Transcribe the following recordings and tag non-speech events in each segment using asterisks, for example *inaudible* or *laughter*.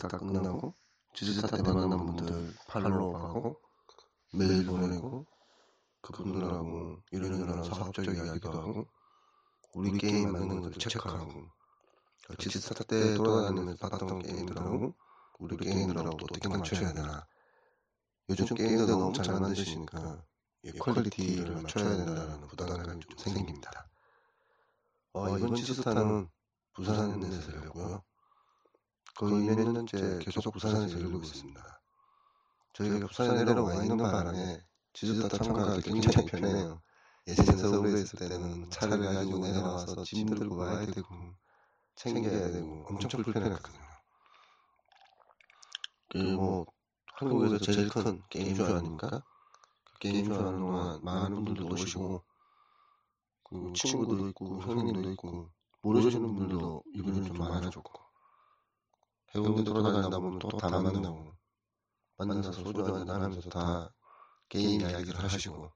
지스타 끝나고 지스타 때 만난 분들 follow하고 메일 보내고 그분들하고 이런저런 사업적 이야기도 하고 우리 게임 만든 것들 체크하고 지스타 때 돌아다니면서 봤던 게임들하고 우리 게임들하고 어떻게 맞춰야 되나 요즘 게임들 너무 잘 만드시니까 이 quality를 맞춰야 된다는 부담감이 좀 생깁니다. 어, 이번 지스타는 부산에서 열렸고요. 거의 몇 년째 계속 부산에서 열리고 있습니다. 저희가 부산에 내려와 있는 바람에 지스타 참가하기 굉장히 편해요. 예전에 서울에 있을 때는 차를 가지고 내려와서 짐 들고 와야 되고 챙겨야 되고 엄청 불편했거든요. 그뭐 한국에서 제일 큰 게임쇼 아닙니까? 그 게임쇼 하는 동안 많은 분들도 오시고 그 친구도 있고 형님도 있고 모르시는 분들도 이번에 좀 많아졌고 해운대 돌아다니다 보면 또 다 만나고 만나서 소주 한잔 하면서 다 게임 이야기를 하시고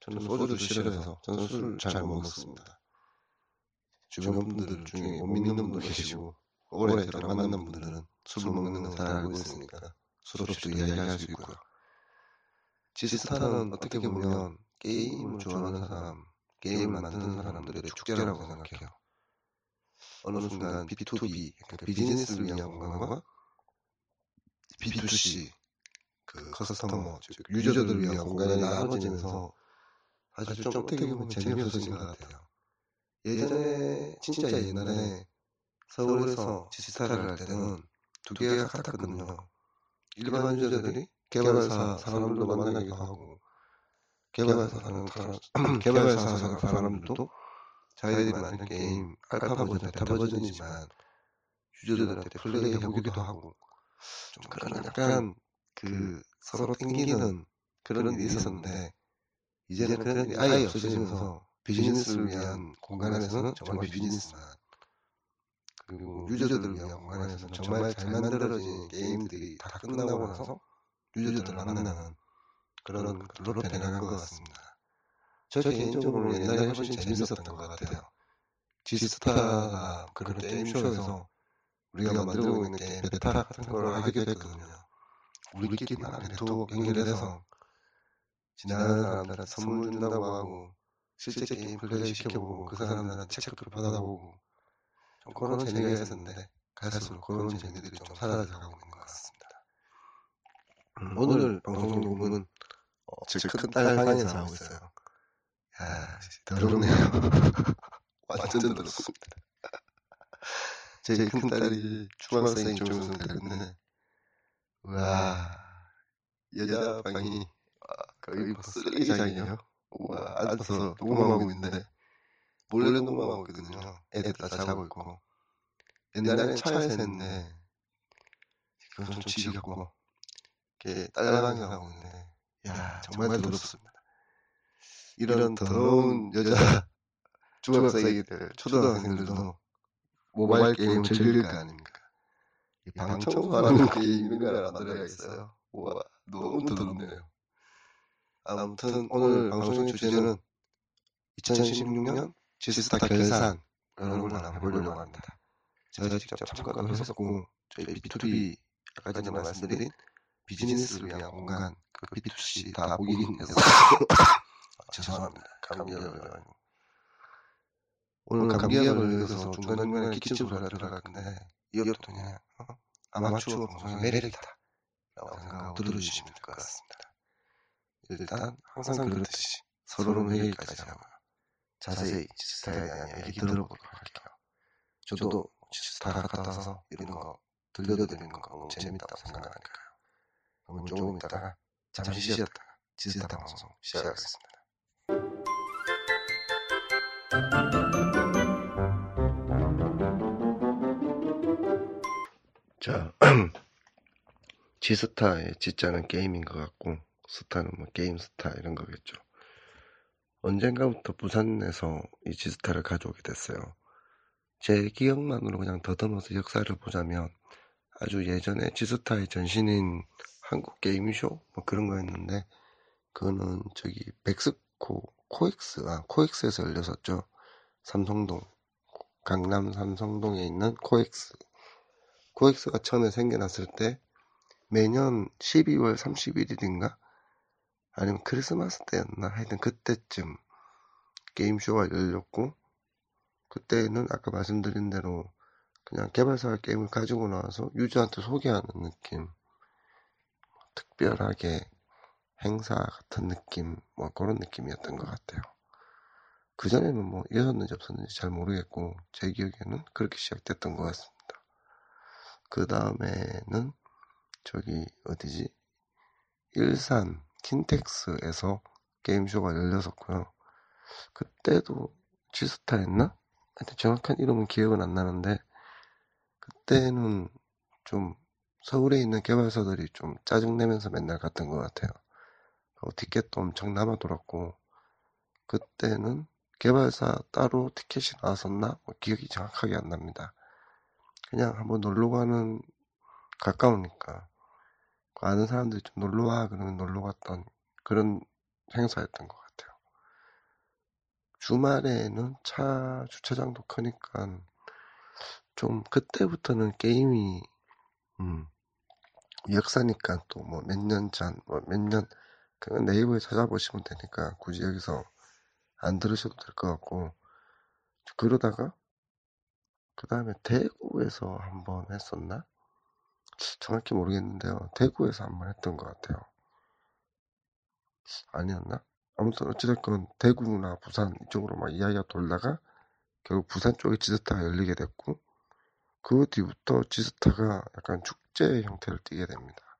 저는 소주를 싫어해서 저는 술을 잘 못 먹습니다. 주변 분들 중에 못 믿는 분도 계시고 오래 들어 만난 분들은 술을 먹는 건잘 알고 있으니까 술 없이도 이야기할 수 있고요. 지스타는 어떻게 보면 게임을 좋아하는 사람, 게임을 만드는 사람들의 축제라고 생각해요. 어느 순간 B2B, 그러니까 비즈니스를 위한 공간과 B2C, 그 커스터머, 즉 유저들을 위한 공간이 나눠지면서 사실 좀 어떻게 보면 재미없어진 것 같아요. 예전에, 진짜 옛날에 서울에서 지스타를 할 때는 두 개가 같았거든요. 일반 유저들이 개발사 사람들도 만나기도 하고 개발사 사람, *clears throat* 개발사 사람들도 자기들이 만든 게임 알파 버전, 베타 버전이지만 유저들한테 플레이 해보기도 하고 좀 그런 약간 그 서로 땡기는 그런 일이 있었는데 이제는 그런 일이 아예 없어지면서 비즈니스를 위한 공간 에서는 정말 비즈니스만 그리고 유저들을 위한 공간 에서는 정말 잘 만들어진 게임들이 다 끝나고 나서 유저들을 만나는 그런 글로 변해간 것 같습니다. 저 개인적으로 옛날에 훨씬 재밌었던 것 같아요. 지스타가 그런 게임쇼에서 우리가 만들고 있는 게임 베타 같은 걸 하게 됐거든요. 우리끼리만 네트워크 연결해서 지나가는 사람들한테 선물 준다고 하고 실제 게임 플레이 시켜보고 그 사람들한테 체크도 받아보고 좀 그런 재미가 있었는데 갈수록 그런 재미들이 좀 사라져가고 있는 것 같습니다. 음, 오늘 방송 녹음은 어, 즉큰 딸 방에서 하고 있어요. 야, 더럽네요. *laughs* 완전 더럽습니다. 제 큰 딸이 중학생이 중학생 되는데, 와, 여자 방이 거의 뭐 쓰레기장이에요. 와, 앉아서 녹음하고 있는데, 몰래 녹음하고 있거든요. 애들 다 자고 있고. 옛날에는 차에서 했는데, 그건 좀 지겹고, 이렇게 딸방에 하고 있는데, 야, 정말 더럽습니다. 이런 더러운 여자 중학생들, *laughs* 초등학생들도 모바일 게임 즐길 거 아닙니까? 방 청소하는 게임을 만들어야 겠어요 와, 너무 더럽네요. 아무튼 오늘 방송의 주제는 2016년 지스타 결산 이런 걸 하나 해보려고 합니다. 제가 직접 참가를 했었고 저희 B2B 아까 전에 말씀드린 비즈니스를 위한 공간 그 B2C 다 해서 아, *laughs* 죄송합니다. 감기가 걸려가지고 오늘 감기가 걸려서 중간중간에 기침 소리가 들어갈 건데 이것도 그냥 어? 아마추어 방송의 매력이다 라고 생각하고 들어주시면 될 것 같습니다. 일단 항상 그렇듯이 서로는 회의까지 하고 자세히 지스타에 대한 얘기 들어보도록 할게요. 저도 지스타 갔다 와서 이런 거 들려드리는 거 너무 재밌다고 생각하니까요. 그러면 조금 있다가 잠시 쉬었다가 지스타 방송 시작하겠습니다. 자, *clears throat* 지스타의 지자는 게임인 것 같고 스타는 뭐 게임 스타 이런 거겠죠. 언젠가부터 부산에서 이 지스타를 가져오게 됐어요. 제 기억만으로 그냥 더듬어서 역사를 보자면 아주 예전에 지스타의 전신인 한국 게임쇼 뭐 그런 거였는데 그거는 저기 벡스코 코엑스 아 코엑스에서 열렸었죠. 삼성동 강남 삼성동에 있는 코엑스 코엑스가 처음에 생겨났을 때 매년 12월 31일인가? 아니면 크리스마스 때였나? 하여튼 그때쯤 게임쇼가 열렸고 그때는 아까 말씀드린 대로 그냥 개발사가 게임을 가지고 나와서 유저한테 소개하는 느낌 특별하게 행사 같은 느낌 뭐 그런 느낌이었던 것 같아요. 그전에는 뭐 있었는지 없었는지 잘 모르겠고 제 기억에는 그렇게 시작됐던 것 같습니다. 그 다음에는 저기 어디지 일산 킨텍스에서 게임쇼가 열렸었고요. 그때도 지스타였나? 하여튼 정확한 이름은 기억은 안 나는데 그때는 좀 서울에 있는 개발사들이 좀 짜증내면서 맨날 갔던 것 같아요. 어, 티켓도 엄청 남아 돌았고 그때는 개발사 따로 티켓이 나왔었나? 뭐 기억이 정확하게 안 납니다. 그냥 한번 놀러 가는 가까우니까 아는 사람들이 좀 놀러 와 그러면 놀러 갔던 그런 행사였던 것 같아요. 주말에는 차 주차장도 크니까 좀 그때부터는 게임이 음, 역사니까 또 뭐 몇 년 전, 뭐 몇 년, 그건 네이버에 찾아보시면 되니까 굳이 여기서 안 들으셔도 될 것 같고, 그러다가, 그 다음에 대구에서 한번 했었나? 정확히 모르겠는데요. 대구에서 한번 했던 것 같아요. 아니었나? 아무튼 어찌됐건 대구나 부산 이쪽으로 막 이야기가 돌다가 결국 부산 쪽에 지스타가 열리게 됐고 그 뒤부터 지스타가 약간 축제 형태를 띠게 됩니다.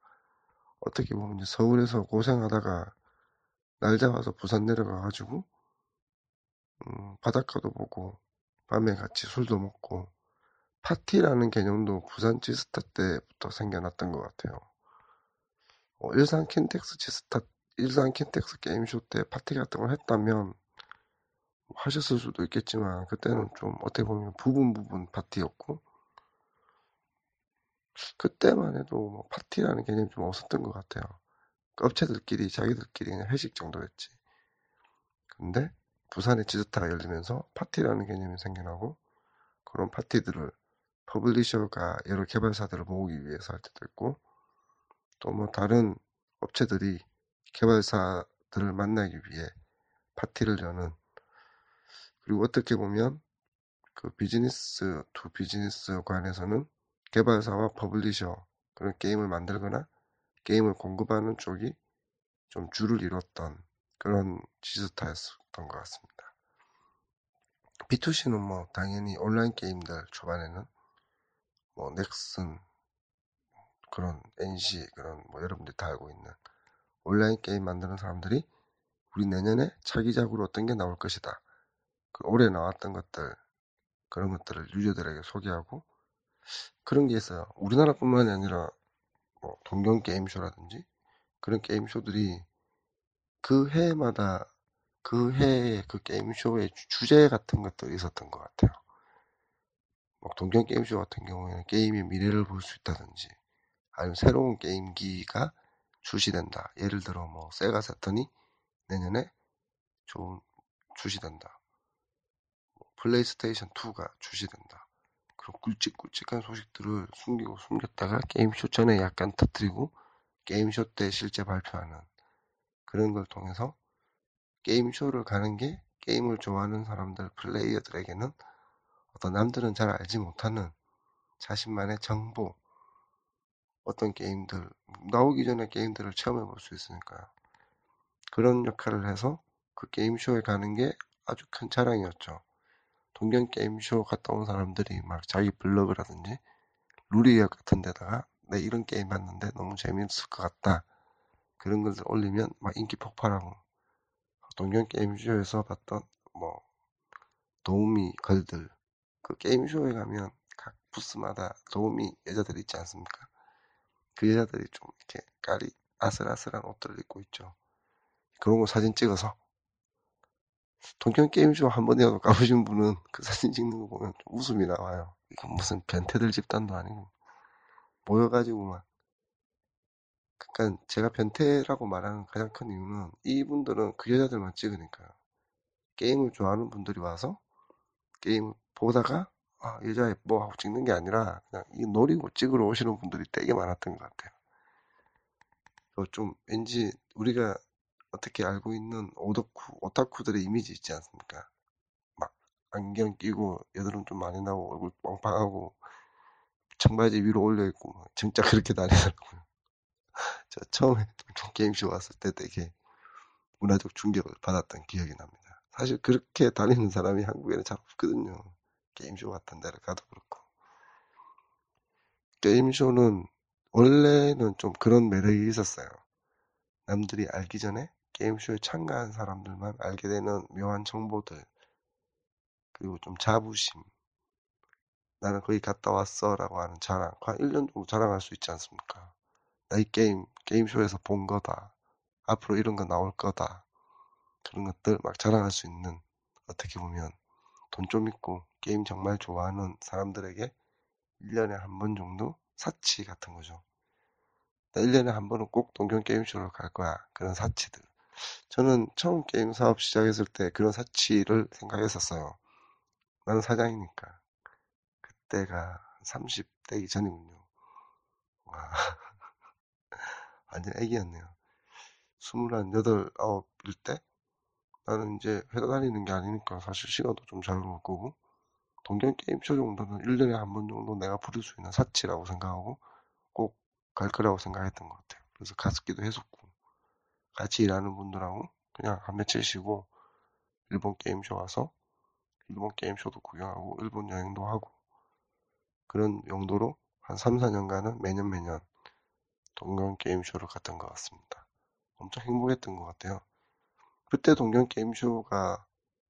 어떻게 보면 서울에서 고생하다가 날 잡아서 부산 내려가가지고 음, 바닷가도 보고 밤에 같이 술도 먹고 파티라는 개념도 부산 지스타 때부터 생겨났던 것 같아요. 어, 일산 킨텍스 지스타 일산 킨텍스 게임쇼 때 파티 같은 걸 했다면 하셨을 수도 있겠지만 그때는 좀 어떻게 보면 부분 부분 파티였고 그때만 해도 뭐 파티라는 개념이 좀 없었던 것 같아요. 업체들끼리 자기들끼리 그냥 회식 정도였지. 근데 부산에 지스타가 열리면서 파티라는 개념이 생겨나고 그런 파티들을 publisher가 여러 개발사들을 모으기 위해서 할 때도 있고 또 뭐 다른 업체들이 개발사들을 만나기 위해 파티를 여는 그리고 어떻게 보면 그 business to business 관에서는 개발사와 publisher 그런 게임을 만들거나 게임을 공급하는 쪽이 좀 줄을 이뤘던 그런 지스타였던 것 같습니다. B2C는 뭐 당연히 온라인 게임들 초반에는 뭐 넥슨 그런 NC 그런 뭐 여러분들 다 알고 있는 온라인 게임 만드는 사람들이 우리 내년에 차기작으로 어떤 게 나올 것이다. 그 올해 나왔던 것들 그런 것들을 유저들에게 소개하고 그런 게 있어요. 우리나라뿐만이 아니라 뭐 동경 게임쇼라든지 그런 게임쇼들이 그 해마다 그 해의 그 게임쇼의 주제 같은 것들이 있었던 것 같아요. 뭐 동경 게임쇼 같은 경우에는 게임의 미래를 볼 수 있다든지 아니면 새로운 게임기가 출시된다. 예를 들어 뭐 세가 사턴이 내년에 좀 출시된다. 뭐 플레이스테이션 2가 출시된다. 그런 굵직굵직한 소식들을 숨기고 숨겼다가 게임쇼 전에 약간 터뜨리고 게임쇼 때 실제 발표하는 그런 걸 통해서 게임쇼를 가는 게 게임을 좋아하는 사람들, 플레이어들에게는 어떤 남들은 잘 알지 못하는 자신만의 정보, 어떤 게임들, 나오기 전에 게임들을 체험해 볼 수 있으니까요. 그런 역할을 해서 그 게임쇼에 가는 게 아주 큰 자랑이었죠. 동경 게임쇼 갔다 온 사람들이 막 자기 블로그라든지 루리역 같은 데다가 내 이런 게임 봤는데 너무 재미있을 것 같다. 그런 것을 올리면 막 인기 폭발하고 동경 게임쇼에서 봤던 뭐 도우미 걸들 그 게임쇼에 가면 각 부스마다 도우미 여자들 있지 않습니까? 그 여자들이 좀 이렇게 깔이 아슬아슬한 옷들을 입고 있죠. 그런 거 사진 찍어서 동경 게임쇼 한 번이라도 *laughs* 가보신 분은 그 사진 찍는 거 보면 좀 웃음이 나와요. 이건 무슨 변태들 집단도 아니고 모여가지고만. 그러니까 제가 변태라고 말하는 가장 큰 이유는 이분들은 그 여자들만 찍으니까요. 게임을 좋아하는 분들이 와서 게임을 보다가 아, 여자 예뻐 하고 찍는 게 아니라 그냥 이 노리고 찍으러 오시는 분들이 되게 많았던 것 같아요. 좀 왠지 우리가 어떻게 알고 있는 오덕후, 오타쿠들의 이미지 있지 않습니까? 막 안경 끼고 여드름 좀 많이 나고 얼굴 빵빵하고 청바지 위로 올려 있고 진짜 *laughs* 그렇게 다니더라고요. 저 처음에 게임쇼 왔을 때 되게 문화적 충격을 받았던 기억이 납니다. 사실 그렇게 다니는 사람이 한국에는 잘 없거든요. 게임쇼 같은 데를 가도 그렇고. 게임쇼는 원래는 좀 그런 매력이 있었어요. 남들이 알기 전에 게임쇼에 참가한 사람들만 알게 되는 묘한 정보들, 그리고 좀 자부심, 나는 거기 갔다 왔어 라고 하는 자랑, 한 1년 정도 자랑할 수 있지 않습니까? 나 이 게임, 게임쇼에서 본 거다. 앞으로 이런 거 나올 거다. 그런 것들 막 자랑할 수 있는, 어떻게 보면 돈 좀 있고 게임 정말 좋아하는 사람들에게 1년에 한 번 정도 사치 같은 거죠. 나 1년에 한 번은 꼭 동경 게임쇼로 갈 거야. 그런 사치들. 저는 처음 게임 사업 시작했을 때 그런 사치를 생각했었어요. 나는 사장이니까. 그때가 30대기 전이군요. 와. *laughs* 완전 애기였네요. 28, 9일 때 나는 이제 회사 다니는 게 아니니까 사실 시간도 좀 자유로울 거고 동경 게임쇼 정도는 1년에 한 번 정도 내가 부를 수 있는 사치라고 생각하고 꼭 갈 거라고 생각했던 것 같아요. 그래서 갔기도 했었고 같이 일하는 분들하고 그냥 한 며칠 쉬고 일본 게임쇼 와서 일본 게임쇼도 구경하고 일본 여행도 하고 그런 용도로 한 3, 4년간은 매년 매년 동경 게임쇼를 갔던 것 같습니다. 엄청 행복했던 것 같아요. 그때 동경 게임쇼가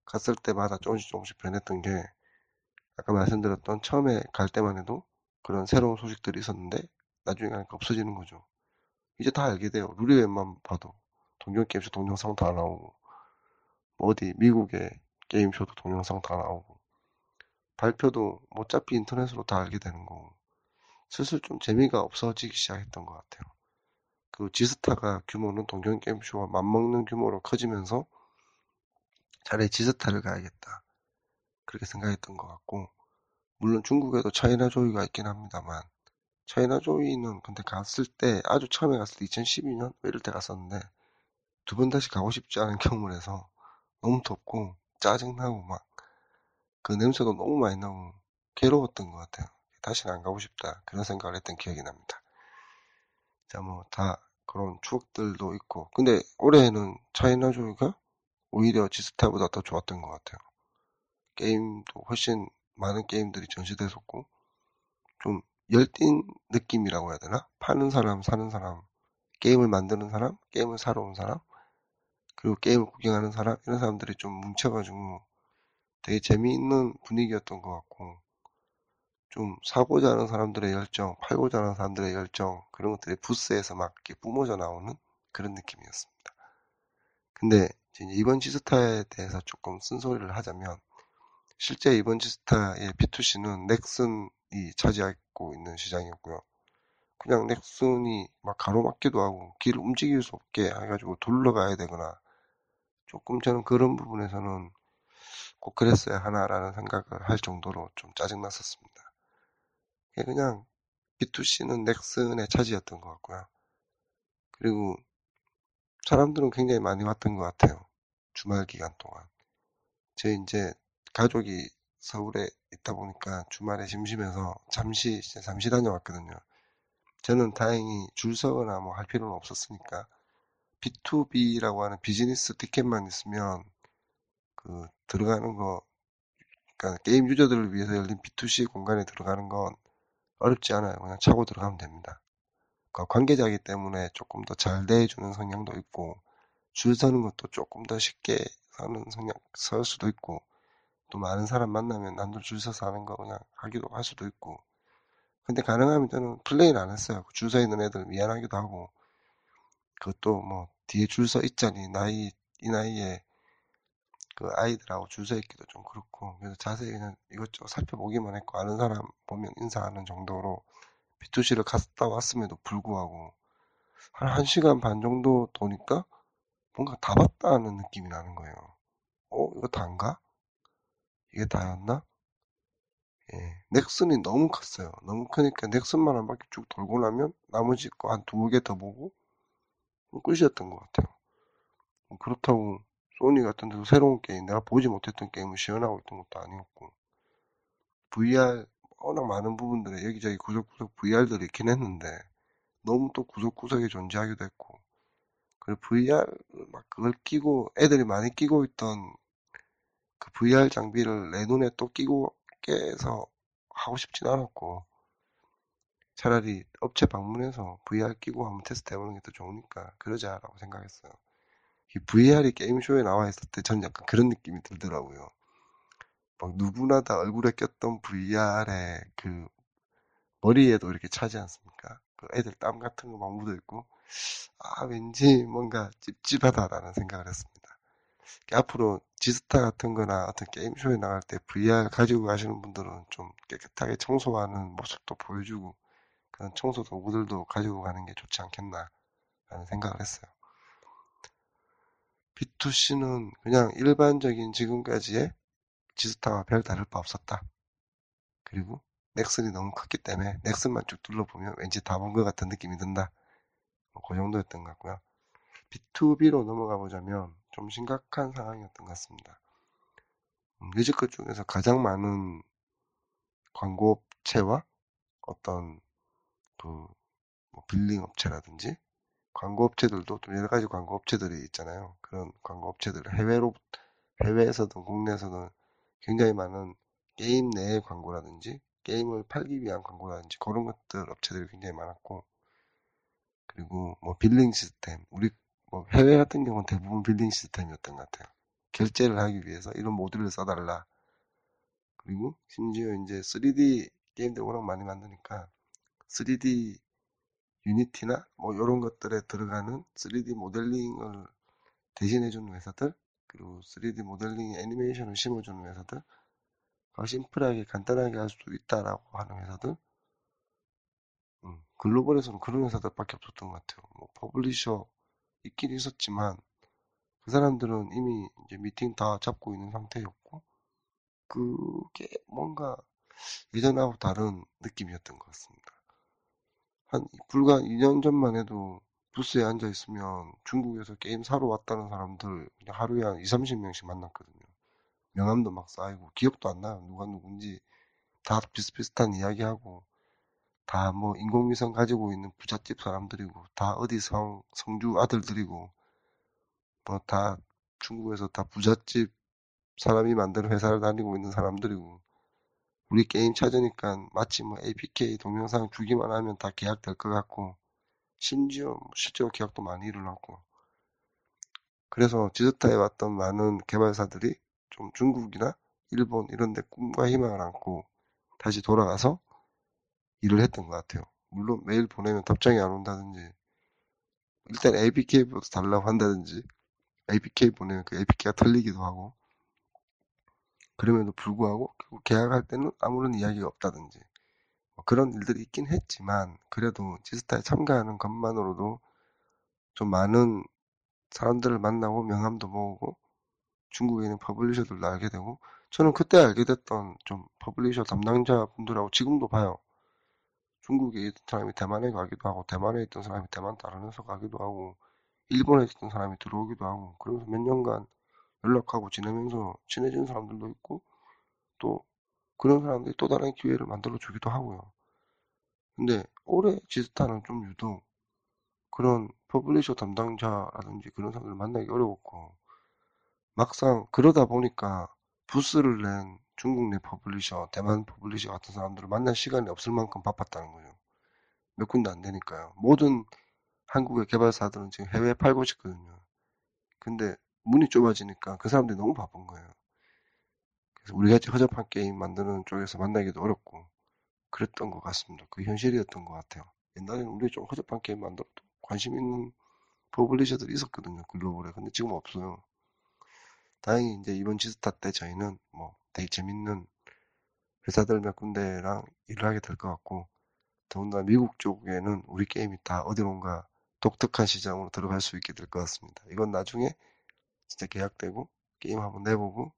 갔을 때마다 조금씩 조금씩 변했던 게 아까 말씀드렸던 처음에 갈 때만 해도 그런 새로운 소식들이 있었는데 나중에 가니까 없어지는 거죠. 이제 다 알게 돼요. 루리웹만 봐도 동경 게임쇼 동영상 다 나오고 뭐 어디 미국의 게임쇼도 동영상 다 나오고 발표도 뭐 어차피 인터넷으로 다 알게 되는 거고 슬슬 좀 재미가 없어지기 시작했던 것 같아요. 그 지스타가 규모는 동경 게임쇼와 맞먹는 규모로 커지면서 차라리 지스타를 가야겠다. 그렇게 생각했던 것 같고 물론 중국에도 차이나 조이가 있긴 합니다만 차이나 조이는 근데 갔을 때 아주 처음에 갔을 때 2012년 이럴 때 갔었는데 두 번 다시 가고 싶지 않은 경험을해서 너무 덥고 짜증나고 막 그 냄새도 너무 많이 나고 괴로웠던 것 같아요. 다시는 안 가고 싶다 그런 생각을 했던 기억이 납니다. 자 뭐 다 그런 추억들도 있고 근데 올해는 차이나 조이가 오히려 지스타보다 더 좋았던 것 같아요. 게임도 훨씬 많은 게임들이 전시됐었고 좀 열띤 느낌이라고 해야 되나? 파는 사람, 사는 사람, 게임을 만드는 사람, 게임을 사러 온 사람, 그리고 게임을 구경하는 사람 이런 사람들이 좀 뭉쳐가지고 되게 재미있는 분위기였던 것 같고 좀 사고자 하는 사람들의 열정, 팔고자 하는 사람들의 열정 그런 것들이 부스에서 막 이렇게 뿜어져 나오는 그런 느낌이었습니다. 근데 이번 지스타에 대해서 조금 쓴소리를 하자면 실제 이번 지스타의 B2C는 넥슨이 차지하고 있는 시장이었고요. 그냥 넥슨이 막 가로막기도 하고 길을 움직일 수 없게 해가지고 돌러가야 되거나 조금 저는 그런 부분에서는 꼭 그랬어야 하나라는 생각을 할 정도로 좀 짜증났었습니다. 그냥 B2C는 넥슨의 차지였던 것 같고요. 그리고 사람들은 굉장히 많이 왔던 것 같아요. 주말 기간 동안. 제 이제 가족이 서울에 있다 보니까 주말에 심심해서 잠시 잠시 다녀왔거든요. 저는 다행히 줄 서거나 뭐 할 필요는 없었으니까 B2B라고 하는 비즈니스 티켓만 있으면 그 들어가는 거 그러니까 게임 유저들을 위해서 열린 B2C 공간에 들어가는 건 어렵지 않아요. 그냥 차고 들어가면 됩니다. 그러니까 관계자이기 때문에 조금 더 잘 대해주는 성향도 있고 줄 서는 것도 조금 더 쉽게 서는 성향 설 수도 있고 또 많은 사람 만나면 남들 줄 서서 하는 거 그냥 하기도 할 수도 있고 근데 가능하면 저는 플레이는 안 했어요. 줄 서 있는 애들 미안하기도 하고 그것도 뭐 뒤에 줄 서 있자니 나이 이 나이에 그 아이들하고 줄 서 있기도 좀 그렇고 그래서 자세히 그냥 이것저것 살펴보기만 했고 아는 사람 보면 인사하는 정도로 B2C를 갔다 왔음에도 불구하고 한 1시간 반 정도 도니까 뭔가 다 봤다는 느낌이 나는 거예요. 어? 이거 다인가? 이게 다였나? 예. 넥슨이 너무 컸어요. 너무 크니까 넥슨만 한 바퀴 쭉 돌고 나면 나머지 거 한 두 개 더 보고 끝이었던 것 같아요. 그렇다고 소니 같은 데서 새로운 게임, 내가 보지 못했던 게임을 시연하고 있던 것도 아니었고 VR 워낙 많은 부분들에 여기저기 구석구석 VR들이 있긴 했는데 너무 또 구석구석에 존재하기도 했고 그리고 VR 막 그걸 끼고 애들이 많이 끼고 있던 그 VR 장비를 내 눈에 또 끼고 깨서 하고 싶진 않았고 차라리 업체 방문해서 VR 끼고 한번 테스트 해보는 게 더 좋으니까 그러자라고 생각했어요. 이 VR이 게임쇼에 나와 있을 때전 약간 그런 느낌이 들더라고요. 막 누구나 다 얼굴에 꼈던 VR의 그 머리에도 이렇게 차지 않습니까? 그 애들 땀 같은 거 막 묻어 있고 아 왠지 뭔가 찝찝하다라는 생각을 했습니다. 앞으로 지스타 같은 거나 어떤 게임쇼에 나갈 때 VR 가지고 가시는 분들은 좀 깨끗하게 청소하는 모습도 보여주고 그런 청소 도구들도 가지고 가는 게 좋지 않겠나 라는 생각을 했어요. B2C는 그냥 일반적인 지금까지의 지스타와 별 다를 바 없었다. 그리고 넥슨이 너무 컸기 때문에 넥슨만 쭉 둘러보면 왠지 다 본 것 같은 느낌이 든다. 그 정도였던 것 같고요. B2B로 넘어가 보자면 좀 심각한 상황이었던 것 같습니다. 음, 뮤지컬 중에서 가장 많은 광고업체와 어떤 그 뭐 billing 업체라든지 광고 업체들도 좀 여러 가지 광고 업체들이 있잖아요. 그런 광고 업체들 해외로 해외에서든 국내에서든 굉장히 많은 게임 내의 광고라든지 게임을 팔기 위한 광고라든지 그런 것들 업체들이 굉장히 많았고 그리고 뭐 billing 시스템 우리 뭐 해외 같은 경우는 대부분 billing 시스템이었던 것 같아요. 결제를 하기 위해서 이런 모듈을 써달라. 그리고 심지어 이제 3D 게임들 워낙 많이 만드니까 3D Unity나 뭐 이런 것들에 들어가는 3D 모델링을 대신해주는 회사들 그리고 3D 모델링 애니메이션을 심어주는 회사들 심플하게 간단하게 할 수 있다라고 하는 회사들 음, 글로벌에서는 그런 회사들밖에 없었던 것 같아요. 뭐 publisher 있긴 있었지만 그 사람들은 이미 이제 미팅 다 잡고 있는 상태였고 그게 뭔가 예전하고 다른 느낌이었던 것 같습니다. 한 불과 2년 전만 해도 부스에 앉아 있으면 중국에서 게임 사러 왔다는 사람들 하루에 한 2, 30명씩 만났거든요. 명함도 막 쌓이고 기억도 안 나요. 누가 누군지 다 비슷비슷한 이야기하고 다 뭐 인공위성 가지고 있는 부잣집 사람들이고 다 어디 성 성주 아들들이고 뭐 다 중국에서 다 부잣집 사람이 만든 회사를 다니고 있는 사람들이고 우리 게임 찾으니까 마치 뭐 APK 동영상 주기만 하면 다 계약될 것 같고 심지어 뭐 실제로 계약도 많이 일어났고 그래서 지스타에 왔던 많은 개발사들이 좀 중국이나 일본 이런 데 꿈과 희망을 안고 다시 돌아가서 일을 했던 것 같아요. 물론 메일 보내면 답장이 안 온다든지 일단 APK부터 달라고 한다든지 APK 보내면 그 APK가 틀리기도 하고 그럼에도 불구하고 계약할 때는 아무런 이야기가 없다든지 뭐 그런 일들이 있긴 했지만 그래도 지스타에 참가하는 것만으로도 좀 많은 사람들을 만나고 명함도 모으고 중국에 있는 publisher들도 알게 되고 저는 그때 알게 됐던 좀 publisher 담당자 분들하고 지금도 봐요. 중국에 있던 사람이 대만에 가기도 하고 대만에 있던 사람이 대만 다른 회사 가기도 하고 일본에 있던 사람이 들어오기도 하고 그러면서 몇 년간 연락하고 지내면서 친해진 사람들도 있고 또 그런 사람들이 또 다른 기회를 만들어 주기도 하고요. 근데 올해 지스타는 좀 유독 그런 publisher 담당자라든지 그런 사람들을 만나기 어려웠고 막상 그러다 보니까 부스를 낸 중국 내 publisher, 대만 publisher 같은 사람들을 만날 시간이 없을 만큼 바빴다는 거죠. 몇 군데 안 되니까요. 모든 한국의 개발사들은 지금 해외에 팔고 싶거든요. 근데 문이 좁아지니까 그 사람들이 너무 바쁜 거예요. 그래서 우리 같이 허접한 게임 만드는 쪽에서 만나기도 어렵고 그랬던 것 같습니다. 그 현실이었던 것 같아요. 옛날에는 우리 좀 허접한 게임 만들어도 관심 있는 publisher들이 있었거든요. 글로벌에. 근데 지금 없어요. 다행히 이제 이번 지스타 때 저희는 뭐 되게 재밌는 회사들 몇 군데랑 일을 하게 될 것 같고 더군다나 미국 쪽에는 우리 게임이 다 어디론가 독특한 시장으로 들어갈 수 있게 될 것 같습니다. 이건 나중에 진짜 계약되고 게임 한번 내보고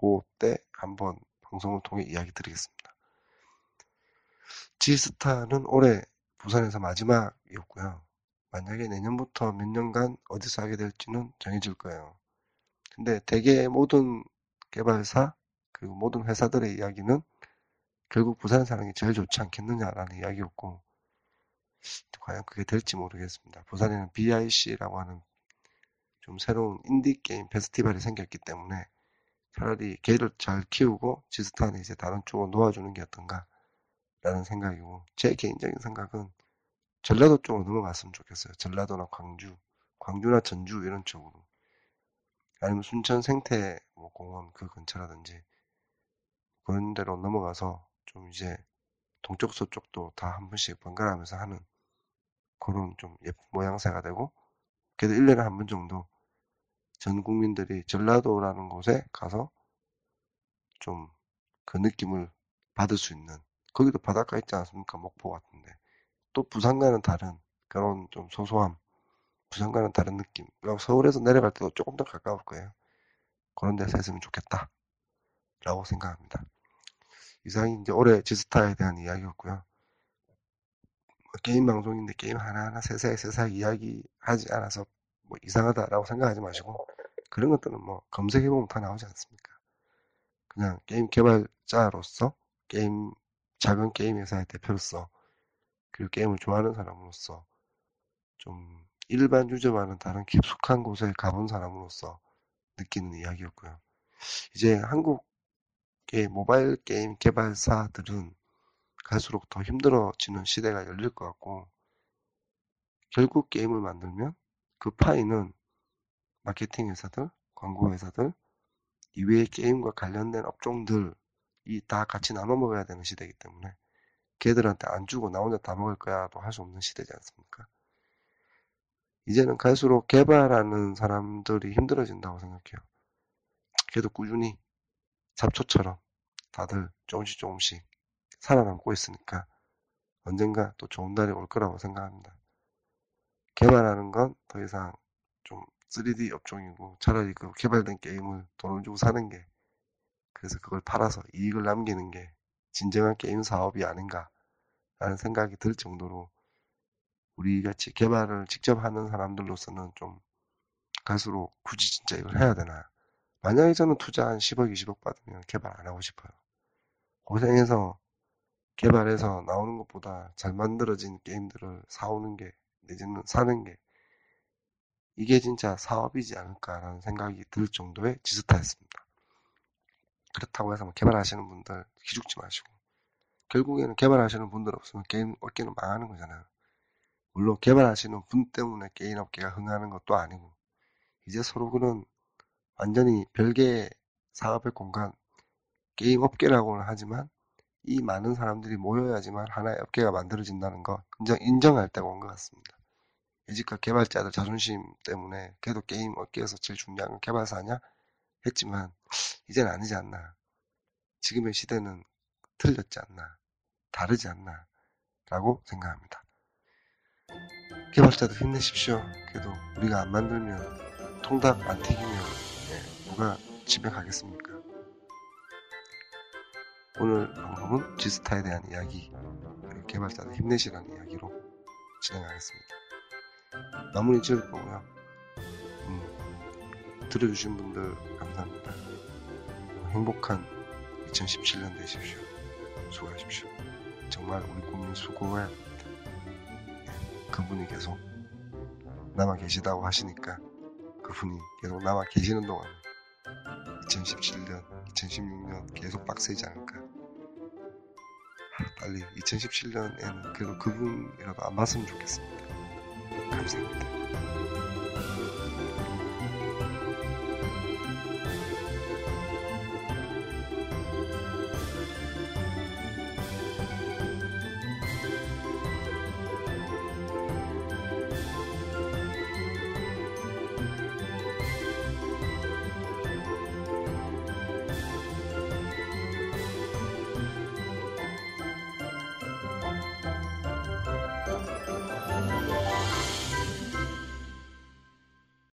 그때 한번 방송을 통해 이야기 드리겠습니다. 지스타는 올해 부산에서 마지막이었고요. 만약에 내년부터 몇 년간 어디서 하게 될지는 정해질 거예요. 근데 대개 모든 개발사 그리고 모든 회사들의 이야기는 결국 부산에서 하는 게 제일 좋지 않겠느냐라는 이야기였고 과연 그게 될지 모르겠습니다. 부산에는 BIC라고 하는 좀 새로운 인디 게임 페스티벌이 생겼기 때문에 차라리 개를 잘 키우고 지스타는 이제 다른 쪽으로 놓아주는 게 어떤가 라는 생각이고 제 개인적인 생각은 전라도 쪽으로 넘어갔으면 좋겠어요. 전라도나 광주, 광주나 전주 이런 쪽으로 아니면 순천 생태 뭐 공원 그 근처라든지 그런 데로 넘어가서 좀 이제 동쪽 서쪽도 다 한 번씩 번갈아가면서 하는 그런 좀 예쁜 모양새가 되고 그래도 1년에 한 번 정도 전 국민들이 전라도라는 곳에 가서 좀 그 느낌을 받을 수 있는 거기도 바닷가 있지 않습니까? 목포 같은데 또 부산과는 다른 그런 좀 소소함 부산과는 다른 느낌 서울에서 내려갈 때도 조금 더 가까울 거예요. 그런 데서 했으면 좋겠다 라고 생각합니다. 이상이 이제 올해 지스타에 대한 이야기였고요. 뭐 게임 방송인데 게임 하나하나 세세하게 세세하게 이야기하지 않아서 뭐 이상하다라고 생각하지 마시고 그런 것들은 뭐 검색해보면 다 나오지 않습니까? 그냥 게임 개발자로서 게임 작은 게임 회사의 대표로서 그리고 게임을 좋아하는 사람으로서 좀 일반 유저와는 다른 깊숙한 곳에 가본 사람으로서 느끼는 이야기였고요. 이제 한국의 모바일 게임 개발사들은 갈수록 더 힘들어지는 시대가 열릴 것 같고 결국 게임을 만들면 그 파이는 마케팅 회사들, 광고 회사들, 이외의 게임과 관련된 업종들이 다 같이 나눠 먹어야 되는 시대이기 때문에 걔들한테 안 주고 나 혼자 다 먹을 거야도 할 수 없는 시대지 않습니까? 이제는 갈수록 개발하는 사람들이 힘들어진다고 생각해요. 그래도 꾸준히 잡초처럼 다들 조금씩 조금씩 살아남고 있으니까 언젠가 또 좋은 날이 올 거라고 생각합니다. 개발하는 건 더 이상 좀 3D 업종이고 차라리 그 개발된 게임을 돈을 주고 사는 게 그래서 그걸 팔아서 이익을 남기는 게 진정한 게임 사업이 아닌가 라는 생각이 들 정도로 우리 같이 개발을 직접 하는 사람들로서는 좀 갈수록 굳이 진짜 이걸 해야 되나. 만약에 저는 투자 한 10억 20억 받으면 개발 안 하고 싶어요. 고생해서 개발해서 나오는 것보다 잘 만들어진 게임들을 사오는 게 내지는 사는 게 이게 진짜 사업이지 않을까라는 생각이 들 정도의 지스타였습니다. 그렇다고 해서 뭐 개발하시는 분들 기죽지 마시고 결국에는 개발하시는 분들 없으면 게임 업계는 망하는 거잖아요. 물론 개발하시는 분 때문에 게임 업계가 흥하는 것도 아니고 이제 서로 그런 완전히 별개의 사업의 공간 게임 업계라고는 하지만 이 많은 사람들이 모여야지만 하나의 업계가 만들어진다는 거 인정, 인정할 때가 온 것 같습니다. 여지껏 개발자들 자존심 때문에 그래도 게임 업계에서 제일 중요한 건 개발사냐 했지만 이젠 아니지 않나. 지금의 시대는 틀렸지 않나. 다르지 않나. 라고 생각합니다. 개발자들 힘내십시오. 그래도 우리가 안 만들면 통닭 안 튀기면 네, 누가 집에 가겠습니까? 오늘 방송은 지스타에 대한 이야기, 개발자들 힘내시라는 이야기로 진행하겠습니다. 마무리 지을 거고요. 음, 들어주신 분들 감사합니다. 행복한 2017년 되십시오. 수고하십시오. 정말 우리 국민 수고해. 네, 그분이 계속 남아 계시다고 하시니까 그분이 계속 남아 계시는 동안 2017년, 2016년 계속 빡세지 않을까. 빨리 2017년에는 그래도 그분이라도 안 봤으면 좋겠습니다. absent